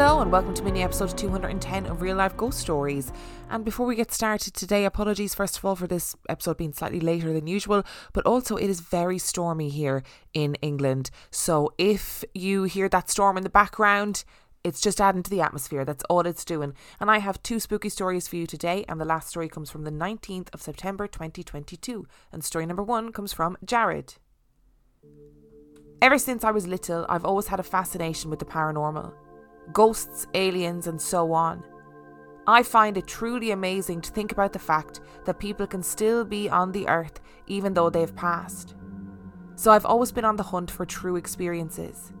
Hello, and welcome to mini episode 210 of Real Life Ghost Stories. And before we get started today, apologies first of all for this episode being slightly later than usual, but also it is very stormy here in England. So if you hear that storm in the background, it's just adding to the atmosphere. That's all it's doing. And I have two spooky stories for you today. And the last story comes from the 19th of September 2022. And story number one comes from Jared. Ever since I was little, I've always had a fascination with the paranormal ghosts, aliens, and so on. I find it truly amazing to think about the fact that people can still be on the earth even though they've passed. So I've always been on the hunt for true experiences.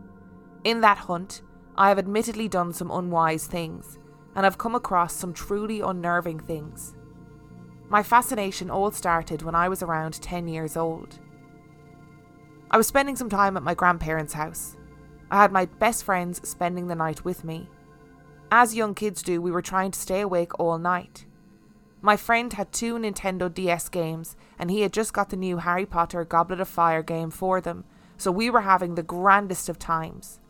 In that hunt, I have admittedly done some unwise things, and I've come across some truly unnerving things. My fascination all started when I was around 10 years old. I was spending some time at my grandparents' house. I had my best friends spending the night with me. As young kids do, we were trying to stay awake all night. My friend had two Nintendo DS games, and he had just got the new Harry Potter Goblet of Fire game for them, so we were having the grandest of times.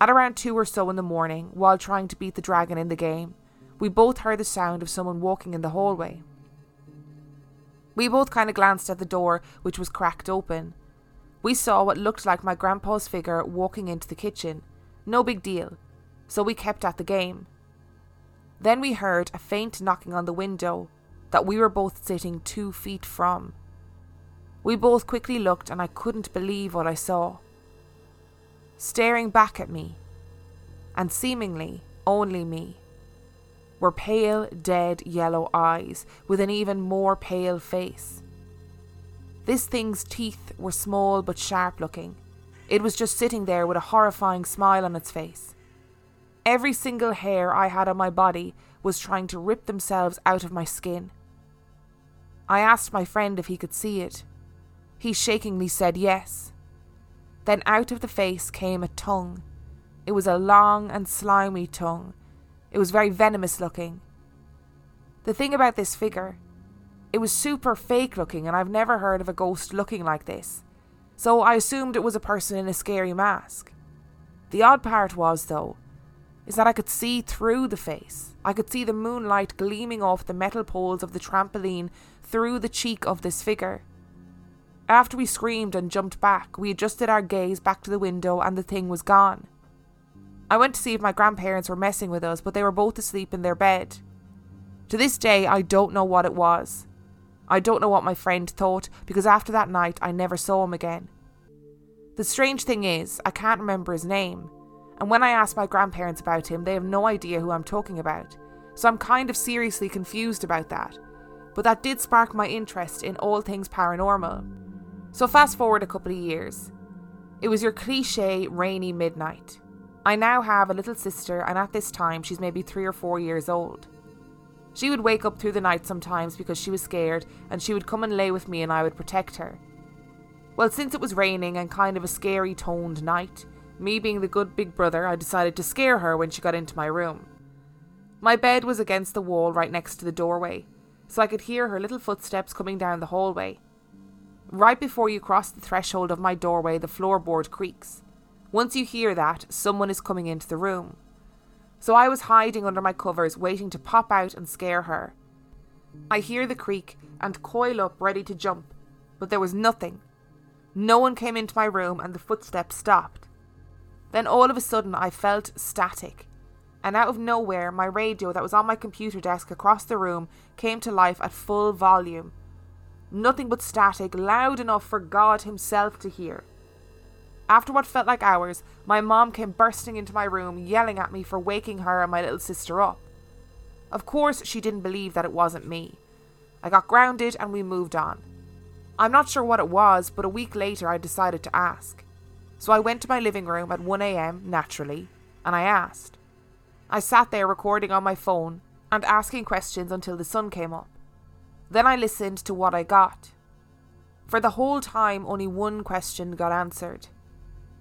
At around 2 or so in the morning, while trying to beat the dragon in the game, we both heard the sound of someone walking in the hallway. We both kind of glanced at the door, which was cracked open, we saw what looked like my grandpa's figure walking into the kitchen. No big deal. So we kept at the game. Then we heard a faint knocking on the window that we were both sitting two feet from. We both quickly looked, and I couldn't believe what I saw. Staring back at me, and seemingly only me, were pale, dead yellow eyes with an even more pale face. This thing's teeth were small but sharp looking. It was just sitting there with a horrifying smile on its face. Every single hair I had on my body was trying to rip themselves out of my skin. I asked my friend if he could see it. He shakingly said yes. Then out of the face came a tongue. It was a long and slimy tongue. It was very venomous looking. The thing about this figure it was super fake looking, and I've never heard of a ghost looking like this. So I assumed it was a person in a scary mask. The odd part was, though, is that I could see through the face. I could see the moonlight gleaming off the metal poles of the trampoline through the cheek of this figure. After we screamed and jumped back, we adjusted our gaze back to the window and the thing was gone. I went to see if my grandparents were messing with us, but they were both asleep in their bed. To this day, I don't know what it was. I don't know what my friend thought because after that night I never saw him again. The strange thing is, I can't remember his name, and when I ask my grandparents about him, they have no idea who I'm talking about, so I'm kind of seriously confused about that. But that did spark my interest in all things paranormal. So, fast forward a couple of years. It was your cliche rainy midnight. I now have a little sister, and at this time she's maybe three or four years old. She would wake up through the night sometimes because she was scared, and she would come and lay with me and I would protect her. Well, since it was raining and kind of a scary toned night, me being the good big brother, I decided to scare her when she got into my room. My bed was against the wall right next to the doorway, so I could hear her little footsteps coming down the hallway. Right before you cross the threshold of my doorway, the floorboard creaks. Once you hear that, someone is coming into the room so I was hiding under my covers, waiting to pop out and scare her. I hear the creak and coil up, ready to jump, but there was nothing. No one came into my room and the footsteps stopped. Then all of a sudden I felt static, and out of nowhere my radio that was on my computer desk across the room came to life at full volume. Nothing but static, loud enough for God Himself to hear. After what felt like hours, my mom came bursting into my room, yelling at me for waking her and my little sister up. Of course, she didn't believe that it wasn't me. I got grounded and we moved on. I'm not sure what it was, but a week later I decided to ask. So I went to my living room at 1am, naturally, and I asked. I sat there recording on my phone and asking questions until the sun came up. Then I listened to what I got. For the whole time, only one question got answered.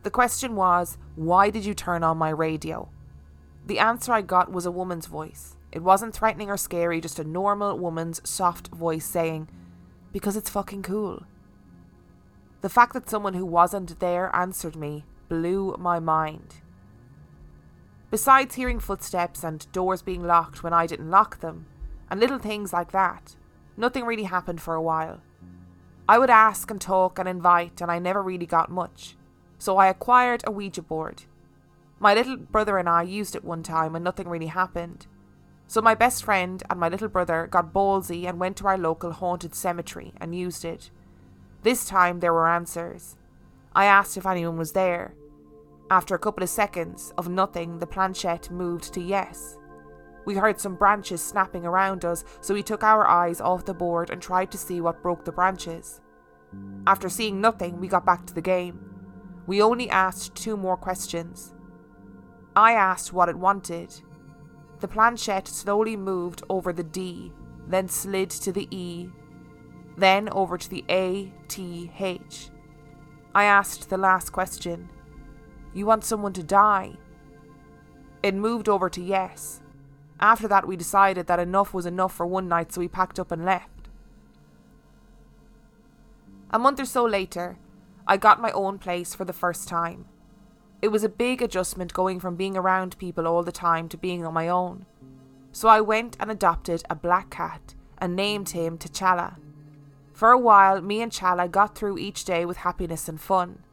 The question was, Why did you turn on my radio? The answer I got was a woman's voice. It wasn't threatening or scary, just a normal woman's soft voice saying, Because it's fucking cool. The fact that someone who wasn't there answered me blew my mind. Besides hearing footsteps and doors being locked when I didn't lock them, and little things like that, nothing really happened for a while. I would ask and talk and invite, and I never really got much. So I acquired a Ouija board. My little brother and I used it one time and nothing really happened. So my best friend and my little brother got ballsy and went to our local haunted cemetery and used it. This time there were answers. I asked if anyone was there. After a couple of seconds of nothing, the planchette moved to yes. We heard some branches snapping around us, so we took our eyes off the board and tried to see what broke the branches. After seeing nothing, we got back to the game. We only asked two more questions. I asked what it wanted. The planchette slowly moved over the D, then slid to the E, then over to the A, T, H. I asked the last question You want someone to die? It moved over to yes. After that, we decided that enough was enough for one night, so we packed up and left. A month or so later, I got my own place for the first time. It was a big adjustment going from being around people all the time to being on my own. So I went and adopted a black cat and named him T'Challa. For a while, me and Chala got through each day with happiness and fun.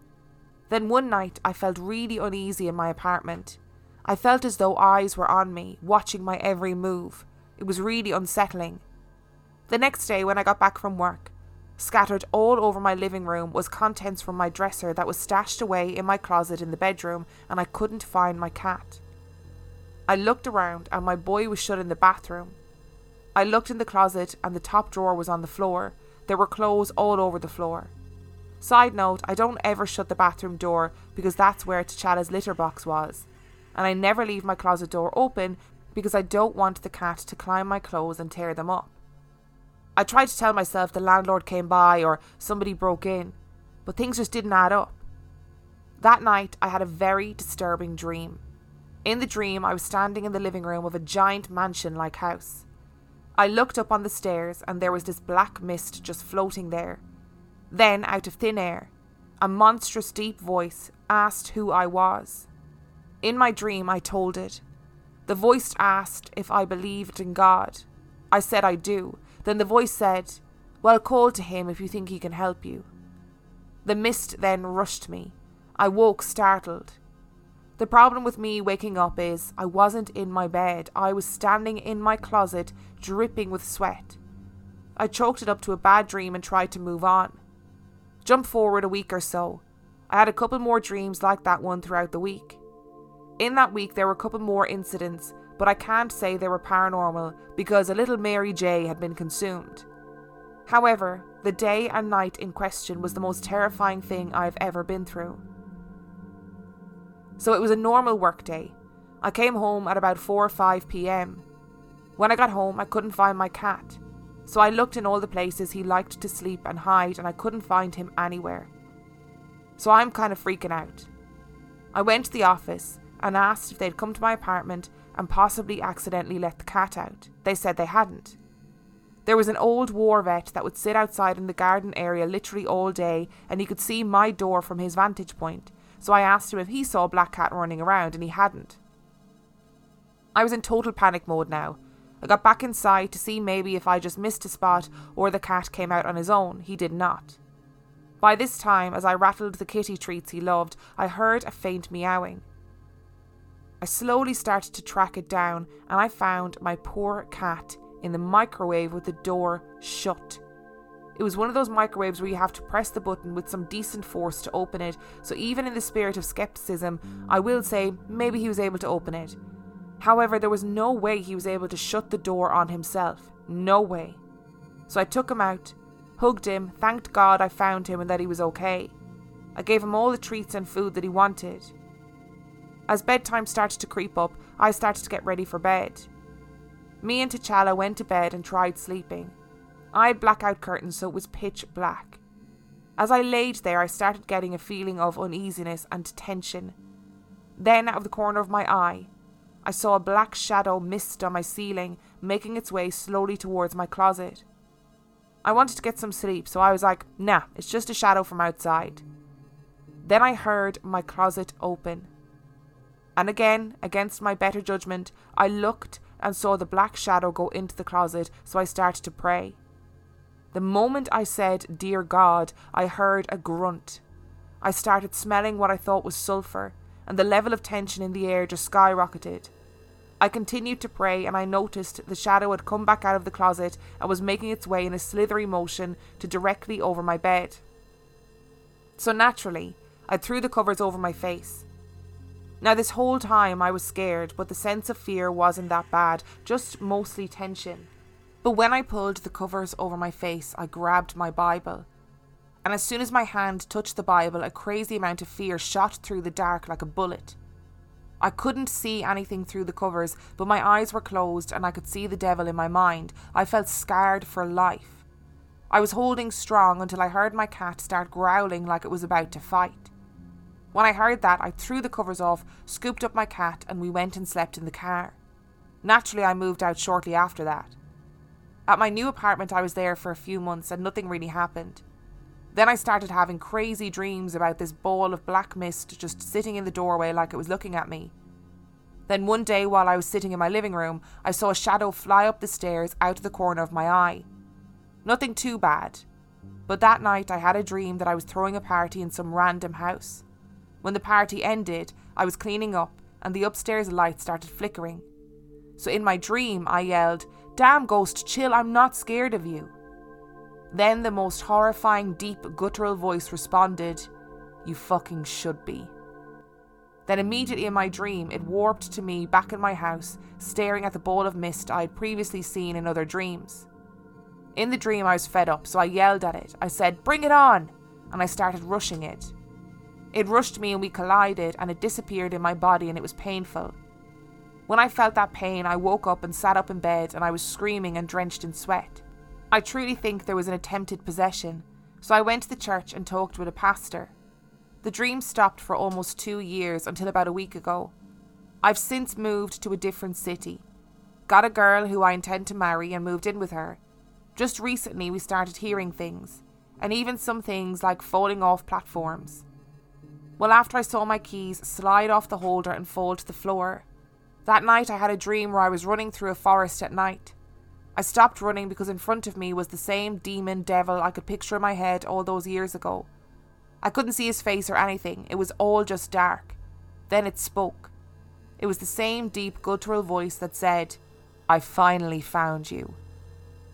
Then one night, I felt really uneasy in my apartment. I felt as though eyes were on me, watching my every move. It was really unsettling. The next day, when I got back from work, scattered all over my living room was contents from my dresser that was stashed away in my closet in the bedroom, and I couldn't find my cat. I looked around, and my boy was shut in the bathroom. I looked in the closet, and the top drawer was on the floor. There were clothes all over the floor. Side note, I don't ever shut the bathroom door because that's where T'Challa's litter box was and I never leave my closet door open because I don't want the cat to climb my clothes and tear them up. I tried to tell myself the landlord came by or somebody broke in, but things just didn't add up. That night, I had a very disturbing dream. In the dream, I was standing in the living room of a giant mansion like house. I looked up on the stairs and there was this black mist just floating there. Then, out of thin air, a monstrous deep voice asked who I was. In my dream, I told it. The voice asked if I believed in God. I said I do. Then the voice said, Well, call to him if you think he can help you. The mist then rushed me. I woke startled. The problem with me waking up is I wasn't in my bed. I was standing in my closet, dripping with sweat. I choked it up to a bad dream and tried to move on. Jump forward a week or so. I had a couple more dreams like that one throughout the week. In that week, there were a couple more incidents, but I can't say they were paranormal because a little Mary J had been consumed. However, the day and night in question was the most terrifying thing I've ever been through. So it was a normal workday. I came home at about 4 or 5 pm. When I got home, I couldn't find my cat. So I looked in all the places he liked to sleep and hide, and I couldn't find him anywhere. So I'm kind of freaking out. I went to the office and asked if they'd come to my apartment and possibly accidentally let the cat out. They said they hadn't. There was an old war vet that would sit outside in the garden area literally all day, and he could see my door from his vantage point. So I asked him if he saw black cat running around, and he hadn't. I was in total panic mode now. I got back inside to see maybe if I just missed a spot or the cat came out on his own. He did not. By this time, as I rattled the kitty treats he loved, I heard a faint meowing. I slowly started to track it down and I found my poor cat in the microwave with the door shut. It was one of those microwaves where you have to press the button with some decent force to open it, so even in the spirit of skepticism, I will say maybe he was able to open it. However, there was no way he was able to shut the door on himself. No way. So I took him out, hugged him, thanked God I found him and that he was okay. I gave him all the treats and food that he wanted. As bedtime started to creep up, I started to get ready for bed. Me and T'Challa went to bed and tried sleeping. I had blackout curtains, so it was pitch black. As I laid there, I started getting a feeling of uneasiness and tension. Then, out of the corner of my eye, I saw a black shadow mist on my ceiling, making its way slowly towards my closet. I wanted to get some sleep, so I was like, nah, it's just a shadow from outside. Then I heard my closet open. And again, against my better judgment, I looked and saw the black shadow go into the closet, so I started to pray. The moment I said, Dear God, I heard a grunt. I started smelling what I thought was sulphur, and the level of tension in the air just skyrocketed. I continued to pray, and I noticed the shadow had come back out of the closet and was making its way in a slithery motion to directly over my bed. So naturally, I threw the covers over my face. Now, this whole time I was scared, but the sense of fear wasn't that bad, just mostly tension. But when I pulled the covers over my face, I grabbed my Bible. And as soon as my hand touched the Bible, a crazy amount of fear shot through the dark like a bullet. I couldn't see anything through the covers, but my eyes were closed and I could see the devil in my mind. I felt scarred for life. I was holding strong until I heard my cat start growling like it was about to fight. When I heard that, I threw the covers off, scooped up my cat, and we went and slept in the car. Naturally, I moved out shortly after that. At my new apartment, I was there for a few months and nothing really happened. Then I started having crazy dreams about this ball of black mist just sitting in the doorway like it was looking at me. Then one day, while I was sitting in my living room, I saw a shadow fly up the stairs out of the corner of my eye. Nothing too bad, but that night I had a dream that I was throwing a party in some random house. When the party ended, I was cleaning up and the upstairs light started flickering. So in my dream, I yelled, Damn ghost, chill, I'm not scared of you. Then the most horrifying, deep, guttural voice responded, You fucking should be. Then immediately in my dream, it warped to me back in my house, staring at the ball of mist I had previously seen in other dreams. In the dream, I was fed up, so I yelled at it. I said, Bring it on! And I started rushing it. It rushed me and we collided, and it disappeared in my body, and it was painful. When I felt that pain, I woke up and sat up in bed, and I was screaming and drenched in sweat. I truly think there was an attempted possession, so I went to the church and talked with a pastor. The dream stopped for almost two years until about a week ago. I've since moved to a different city. Got a girl who I intend to marry and moved in with her. Just recently, we started hearing things, and even some things like falling off platforms. Well, after I saw my keys slide off the holder and fall to the floor. That night I had a dream where I was running through a forest at night. I stopped running because in front of me was the same demon devil I could picture in my head all those years ago. I couldn't see his face or anything, it was all just dark. Then it spoke. It was the same deep, guttural voice that said, I finally found you.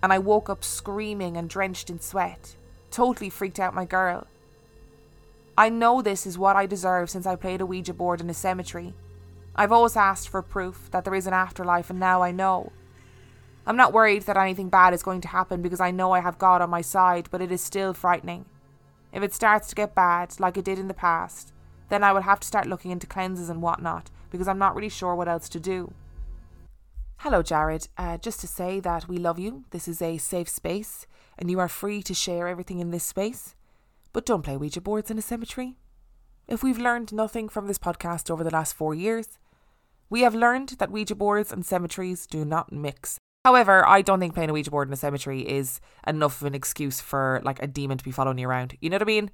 And I woke up screaming and drenched in sweat, totally freaked out my girl. I know this is what I deserve since I played a Ouija board in a cemetery. I've always asked for proof that there is an afterlife, and now I know. I'm not worried that anything bad is going to happen because I know I have God on my side, but it is still frightening. If it starts to get bad, like it did in the past, then I will have to start looking into cleanses and whatnot because I'm not really sure what else to do. Hello, Jared. Uh, just to say that we love you. This is a safe space, and you are free to share everything in this space. But don't play Ouija boards in a cemetery. If we've learned nothing from this podcast over the last four years, we have learned that Ouija boards and cemeteries do not mix. However, I don't think playing a Ouija board in a cemetery is enough of an excuse for like a demon to be following you around. You know what I mean?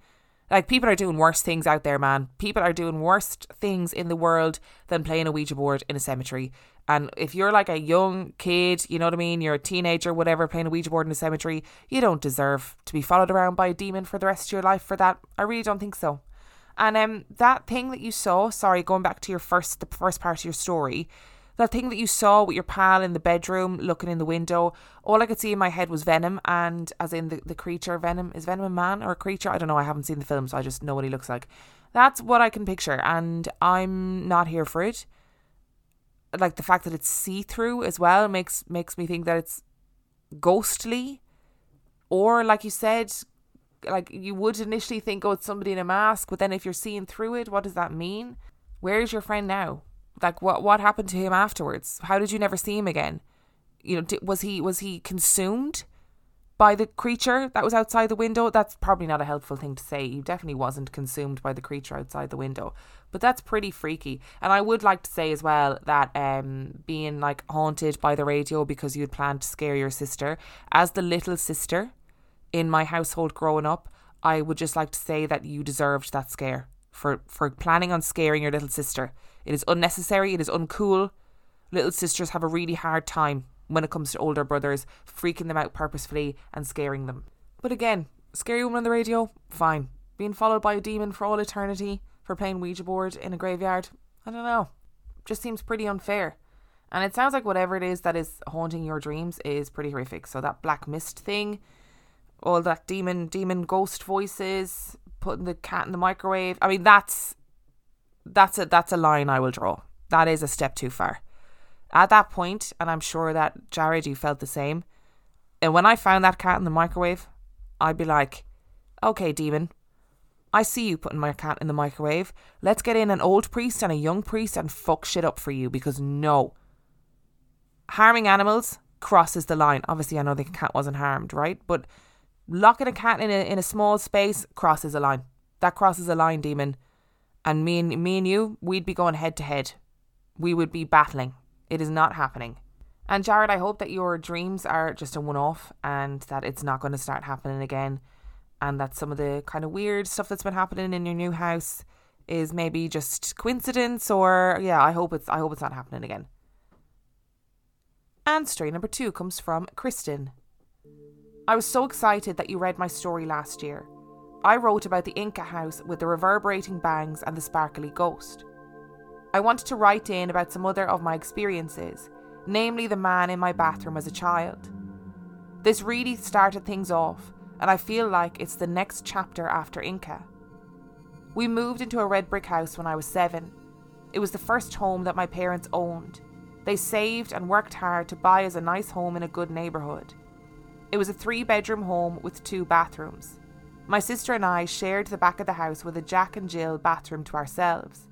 Like people are doing worse things out there, man. People are doing worst things in the world than playing a Ouija board in a cemetery. And if you're like a young kid, you know what I mean, you're a teenager, whatever, playing a Ouija board in a cemetery, you don't deserve to be followed around by a demon for the rest of your life for that. I really don't think so. And um that thing that you saw, sorry, going back to your first the first part of your story, that thing that you saw with your pal in the bedroom looking in the window, all I could see in my head was Venom, and as in the, the creature, Venom. Is Venom a man or a creature? I don't know. I haven't seen the film, so I just know what he looks like. That's what I can picture, and I'm not here for it. Like the fact that it's see through as well makes makes me think that it's ghostly, or like you said, like you would initially think, oh, it's somebody in a mask, but then if you're seeing through it, what does that mean? Where's your friend now? Like what what happened to him afterwards? How did you never see him again? You know, did, was he was he consumed by the creature that was outside the window? That's probably not a helpful thing to say. He definitely wasn't consumed by the creature outside the window, but that's pretty freaky. And I would like to say as well that um, being like haunted by the radio because you had planned to scare your sister, as the little sister in my household growing up, I would just like to say that you deserved that scare for, for planning on scaring your little sister. It is unnecessary, it is uncool. Little sisters have a really hard time when it comes to older brothers, freaking them out purposefully and scaring them. But again, scary woman on the radio, fine. Being followed by a demon for all eternity for playing Ouija board in a graveyard, I don't know. Just seems pretty unfair. And it sounds like whatever it is that is haunting your dreams is pretty horrific. So that black mist thing, all that demon demon ghost voices, putting the cat in the microwave. I mean that's that's a that's a line I will draw. That is a step too far. At that point, and I'm sure that Jared you felt the same. And when I found that cat in the microwave, I'd be like, Okay, demon, I see you putting my cat in the microwave. Let's get in an old priest and a young priest and fuck shit up for you because no. Harming animals crosses the line. Obviously, I know the cat wasn't harmed, right? But locking a cat in a in a small space crosses a line. That crosses a line, demon. And me and me and you, we'd be going head to head. We would be battling. It is not happening. And Jared, I hope that your dreams are just a one off and that it's not going to start happening again and that some of the kind of weird stuff that's been happening in your new house is maybe just coincidence or yeah, I hope it's I hope it's not happening again. And story number 2 comes from Kristen. I was so excited that you read my story last year. I wrote about the Inca house with the reverberating bangs and the sparkly ghost. I wanted to write in about some other of my experiences, namely the man in my bathroom as a child. This really started things off and I feel like it's the next chapter after Inca. We moved into a red brick house when I was seven. It was the first home that my parents owned. They saved and worked hard to buy us a nice home in a good neighbourhood. It was a three bedroom home with two bathrooms. My sister and I shared the back of the house with a Jack and Jill bathroom to ourselves.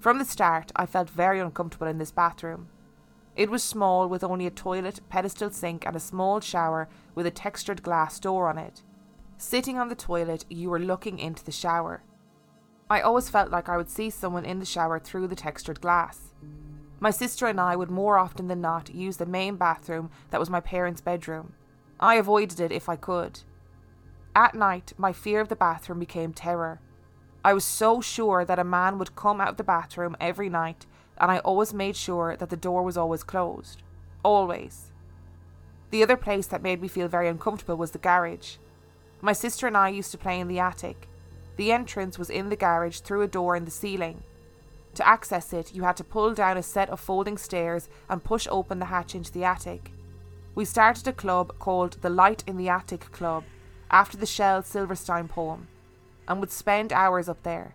From the start, I felt very uncomfortable in this bathroom. It was small, with only a toilet, pedestal sink, and a small shower with a textured glass door on it. Sitting on the toilet, you were looking into the shower. I always felt like I would see someone in the shower through the textured glass. My sister and I would more often than not use the main bathroom that was my parents' bedroom. I avoided it if I could. At night, my fear of the bathroom became terror. I was so sure that a man would come out of the bathroom every night and I always made sure that the door was always closed. Always. The other place that made me feel very uncomfortable was the garage. My sister and I used to play in the attic. The entrance was in the garage through a door in the ceiling. To access it, you had to pull down a set of folding stairs and push open the hatch into the attic. We started a club called the Light in the Attic Club after the Shel Silverstein poem and would spend hours up there.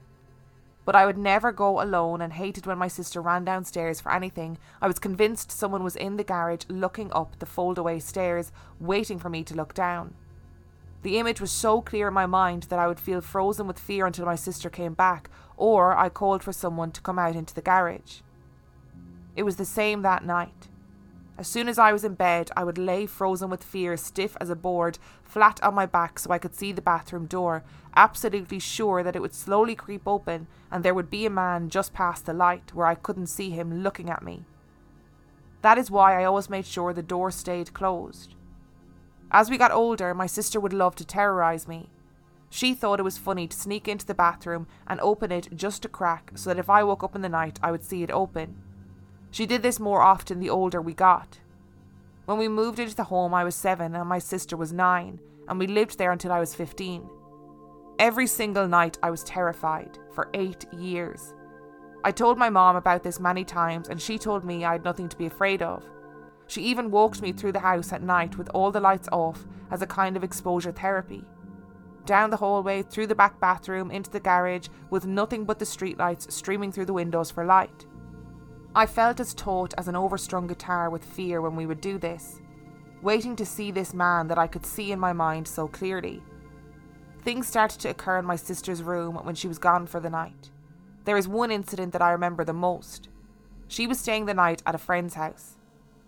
But I would never go alone and hated when my sister ran downstairs for anything. I was convinced someone was in the garage looking up the foldaway stairs, waiting for me to look down. The image was so clear in my mind that I would feel frozen with fear until my sister came back, or I called for someone to come out into the garage. It was the same that night. As soon as I was in bed, I would lay frozen with fear, stiff as a board, flat on my back so I could see the bathroom door, absolutely sure that it would slowly creep open and there would be a man just past the light where I couldn't see him looking at me. That is why I always made sure the door stayed closed. As we got older, my sister would love to terrorise me. She thought it was funny to sneak into the bathroom and open it just a crack so that if I woke up in the night, I would see it open. She did this more often the older we got. When we moved into the home, I was seven and my sister was nine, and we lived there until I was 15. Every single night, I was terrified for eight years. I told my mom about this many times, and she told me I had nothing to be afraid of. She even walked me through the house at night with all the lights off as a kind of exposure therapy. Down the hallway, through the back bathroom, into the garage, with nothing but the streetlights streaming through the windows for light. I felt as taut as an overstrung guitar with fear when we would do this, waiting to see this man that I could see in my mind so clearly. Things started to occur in my sister's room when she was gone for the night. There is one incident that I remember the most. She was staying the night at a friend's house.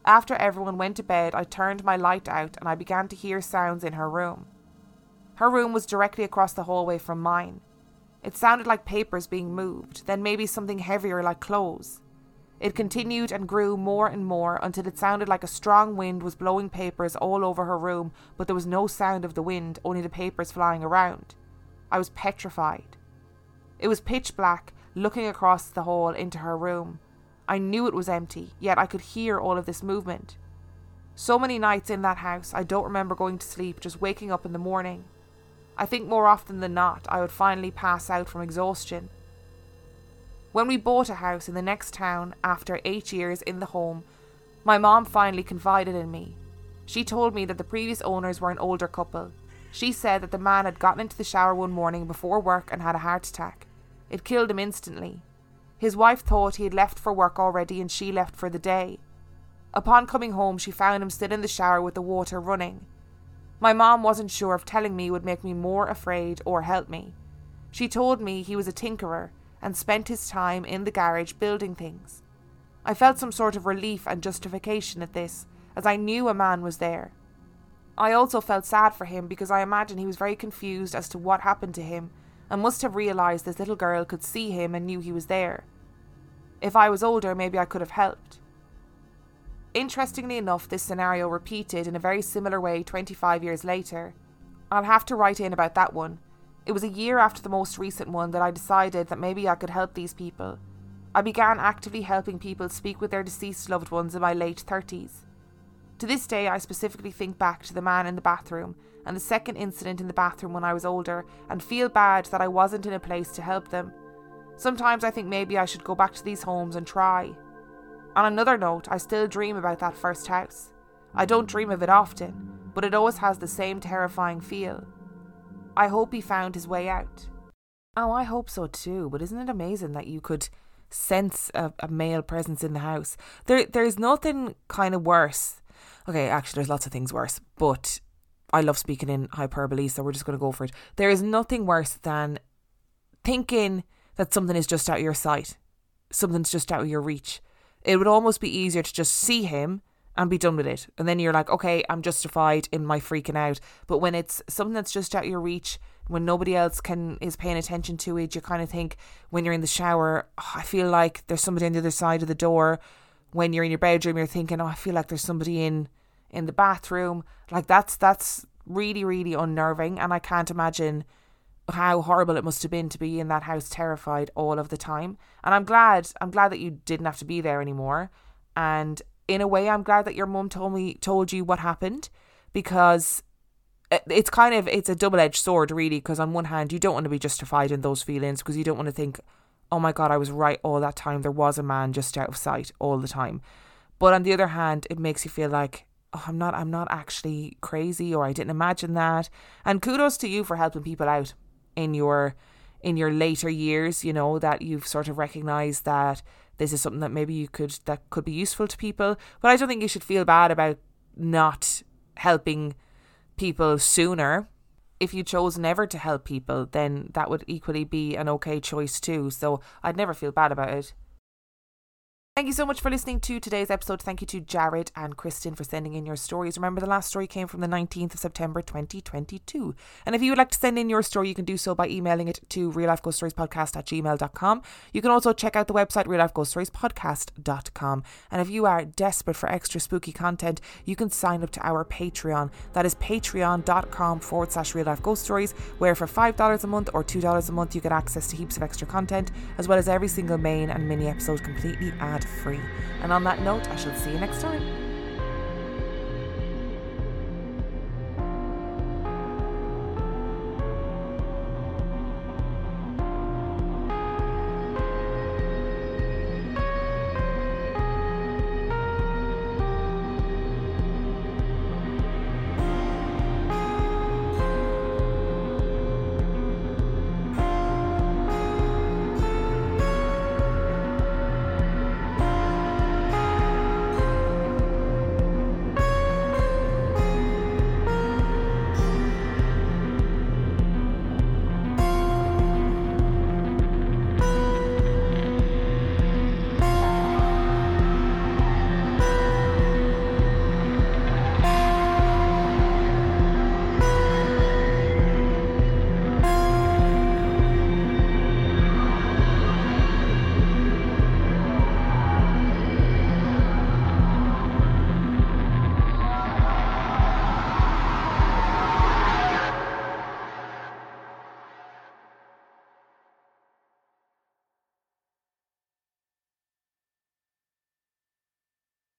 After everyone went to bed, I turned my light out and I began to hear sounds in her room. Her room was directly across the hallway from mine. It sounded like papers being moved, then maybe something heavier like clothes. It continued and grew more and more until it sounded like a strong wind was blowing papers all over her room, but there was no sound of the wind, only the papers flying around. I was petrified. It was pitch black, looking across the hall into her room. I knew it was empty, yet I could hear all of this movement. So many nights in that house, I don't remember going to sleep, just waking up in the morning. I think more often than not, I would finally pass out from exhaustion. When we bought a house in the next town after eight years in the home, my mom finally confided in me. She told me that the previous owners were an older couple. She said that the man had gotten into the shower one morning before work and had a heart attack. It killed him instantly. His wife thought he had left for work already and she left for the day. Upon coming home, she found him still in the shower with the water running. My mom wasn't sure if telling me would make me more afraid or help me. She told me he was a tinkerer and spent his time in the garage building things. I felt some sort of relief and justification at this, as I knew a man was there. I also felt sad for him because I imagine he was very confused as to what happened to him and must have realised this little girl could see him and knew he was there. If I was older, maybe I could have helped. Interestingly enough, this scenario repeated in a very similar way 25 years later. I'll have to write in about that one. It was a year after the most recent one that I decided that maybe I could help these people. I began actively helping people speak with their deceased loved ones in my late 30s. To this day, I specifically think back to the man in the bathroom and the second incident in the bathroom when I was older and feel bad that I wasn't in a place to help them. Sometimes I think maybe I should go back to these homes and try. On another note, I still dream about that first house. I don't dream of it often, but it always has the same terrifying feel. I hope he found his way out. Oh, I hope so too, but isn't it amazing that you could sense a, a male presence in the house? There there's nothing kind of worse. Okay, actually there's lots of things worse, but I love speaking in hyperbole, so we're just gonna go for it. There is nothing worse than thinking that something is just out of your sight. Something's just out of your reach it would almost be easier to just see him and be done with it. And then you're like, okay, I'm justified in my freaking out. But when it's something that's just out your reach, when nobody else can is paying attention to it, you kind of think when you're in the shower, oh, I feel like there's somebody on the other side of the door. When you're in your bedroom, you're thinking, oh, I feel like there's somebody in in the bathroom. Like that's that's really really unnerving, and I can't imagine how horrible it must have been to be in that house terrified all of the time. And I'm glad I'm glad that you didn't have to be there anymore. And in a way I'm glad that your mum told me told you what happened because it's kind of it's a double-edged sword really because on one hand you don't want to be justified in those feelings because you don't want to think oh my god I was right all that time there was a man just out of sight all the time. But on the other hand it makes you feel like oh, I'm not I'm not actually crazy or I didn't imagine that. And kudos to you for helping people out in your in your later years, you know, that you've sort of recognized that this is something that maybe you could that could be useful to people. But I don't think you should feel bad about not helping people sooner. If you chose never to help people, then that would equally be an okay choice too. So I'd never feel bad about it. Thank you so much for listening to today's episode. Thank you to Jared and Kristen for sending in your stories. Remember, the last story came from the 19th of September 2022. And if you would like to send in your story, you can do so by emailing it to real life ghost stories podcast at gmail.com. You can also check out the website real life ghost And if you are desperate for extra spooky content, you can sign up to our Patreon. That is patreon.com forward slash real life ghost stories, where for $5 a month or $2 a month, you get access to heaps of extra content, as well as every single main and mini episode completely ad free. And on that note, I shall see you next time.